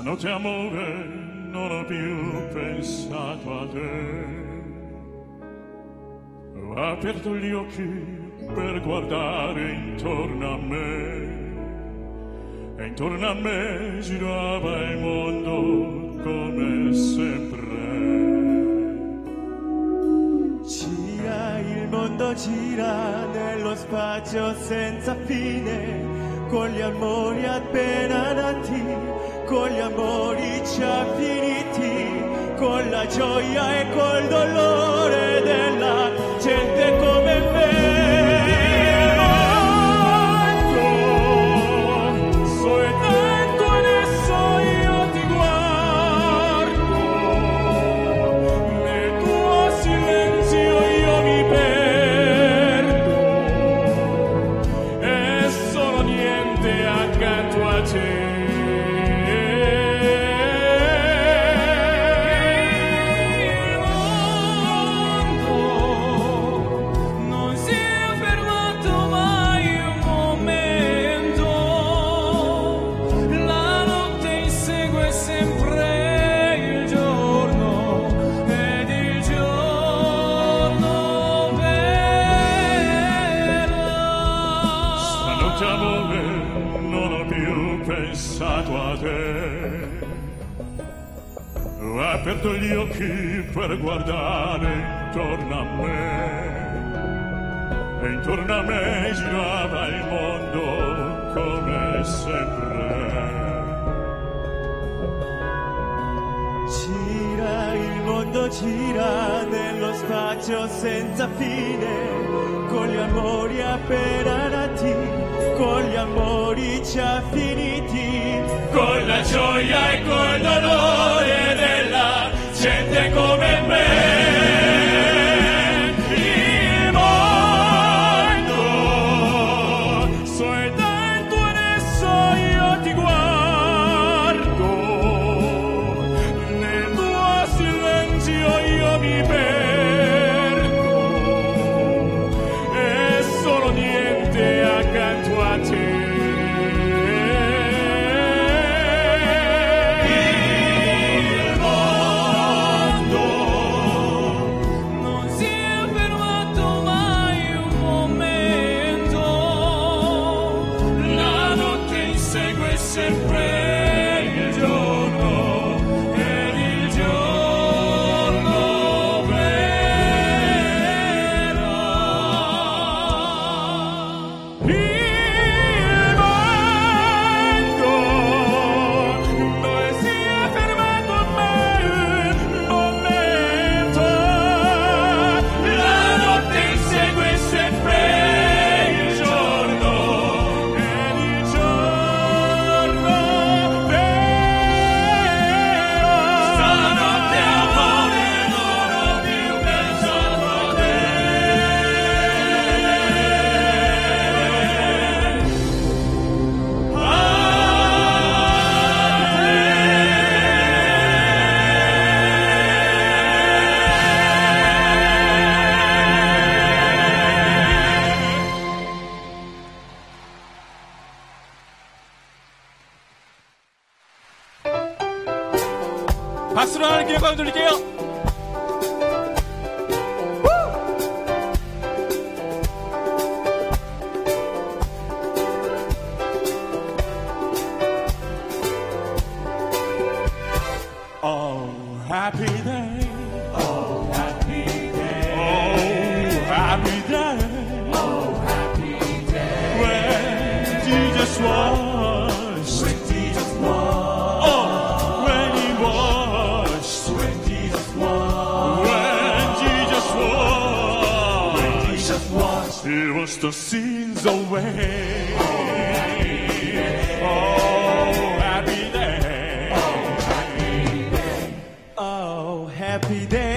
Stanotte amore non ho più pensato a te. Ho aperto gli occhi per guardare intorno a me. E intorno a me girava il mondo come sempre. Gira, il mondo gira nello spazio senza fine, con gli amori appena nati, con gli amori già finiti, con la gioia e col dolore pensato a te. Ho aperto gli occhi per guardare intorno a me. E intorno a me girava il mondo come sempre. Gira, il mondo gira nello spazio senza fine, con gli amori appena nati, con gli amori già finiti, gioia e col dolore della gente 박수로 하는 기념감 드릴게요. He washed the sins away. Oh, happy day. Oh, happy day. Oh, happy day. Oh, happy day.